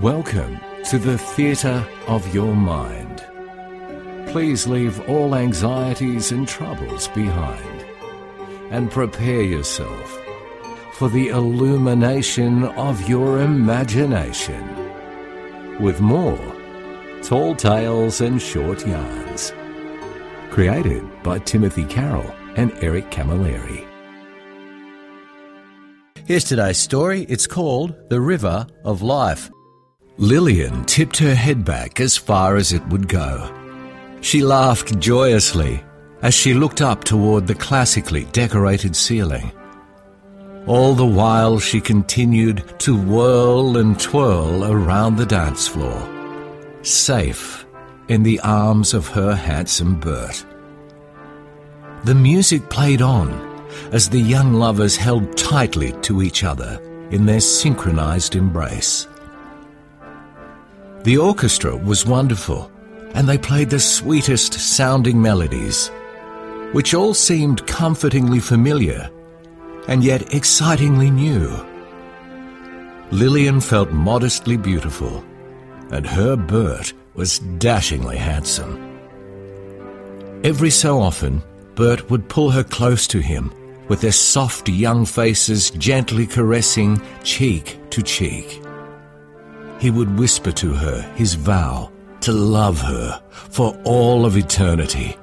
Welcome to the theatre of your mind. Please leave all anxieties and troubles behind and prepare yourself for the illumination of your imagination with more tall tales and short yarns. Created by Timothy Carroll and Eric Camilleri. Here's today's story. It's called The River of Life. Lillian tipped her head back as far as it would go. She laughed joyously as she looked up toward the classically decorated ceiling. All the while she continued to whirl and twirl around the dance floor, safe in the arms of her handsome Bert. The music played on as the young lovers held tightly to each other in their synchronized embrace. The orchestra was wonderful, and they played the sweetest sounding melodies, which all seemed comfortingly familiar and yet excitingly new. Lillian felt modestly beautiful, and her Bert was dashingly handsome. Every so often, Bert would pull her close to him, with their soft young faces gently caressing cheek to cheek he would whisper to her his vow to love her for all of eternity.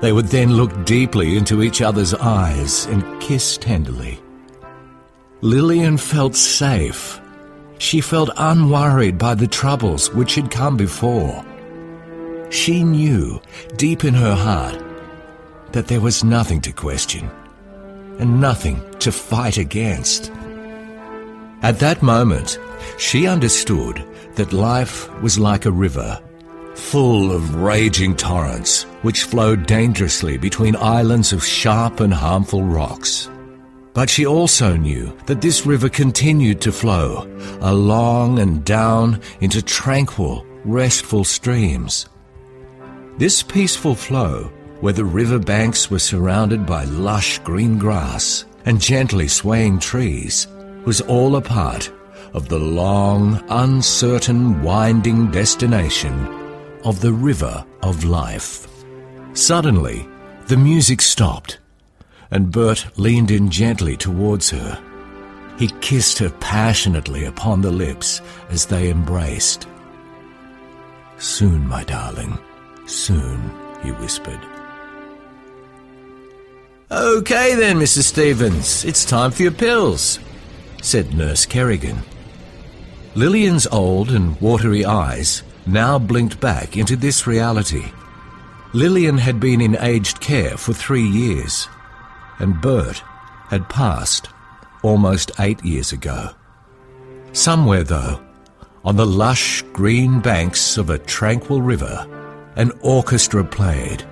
They would then look deeply into each other's eyes and kiss tenderly. Lillian felt safe. She felt unworried by the troubles which had come before. She knew, deep in her heart, that there was nothing to question and nothing to fight against. At that moment, she understood that life was like a river, full of raging torrents which flowed dangerously between islands of sharp and harmful rocks. But she also knew that this river continued to flow along and down into tranquil, restful streams. This peaceful flow, where the river banks were surrounded by lush green grass and gently swaying trees, was all a part of the long, uncertain, winding destination of the river of life. Suddenly, the music stopped, and Bert leaned in gently towards her. He kissed her passionately upon the lips as they embraced. Soon, my darling, soon, he whispered. Okay then, Mrs. Stevens, it's time for your pills, said Nurse Kerrigan. Lillian's old and watery eyes now blinked back into this reality. Lillian had been in aged care for three years, and Bert had passed almost eight years ago. Somewhere, though, on the lush green banks of a tranquil river, an orchestra played,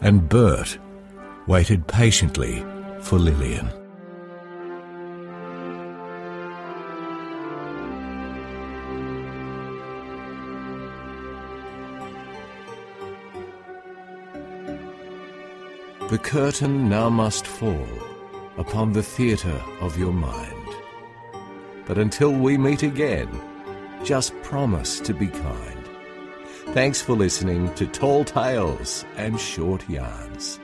and Bert waited patiently for Lillian. The curtain now must fall upon the theatre of your mind. But until we meet again, just promise to be kind. Thanks for listening to Tall Tales and Short Yarns.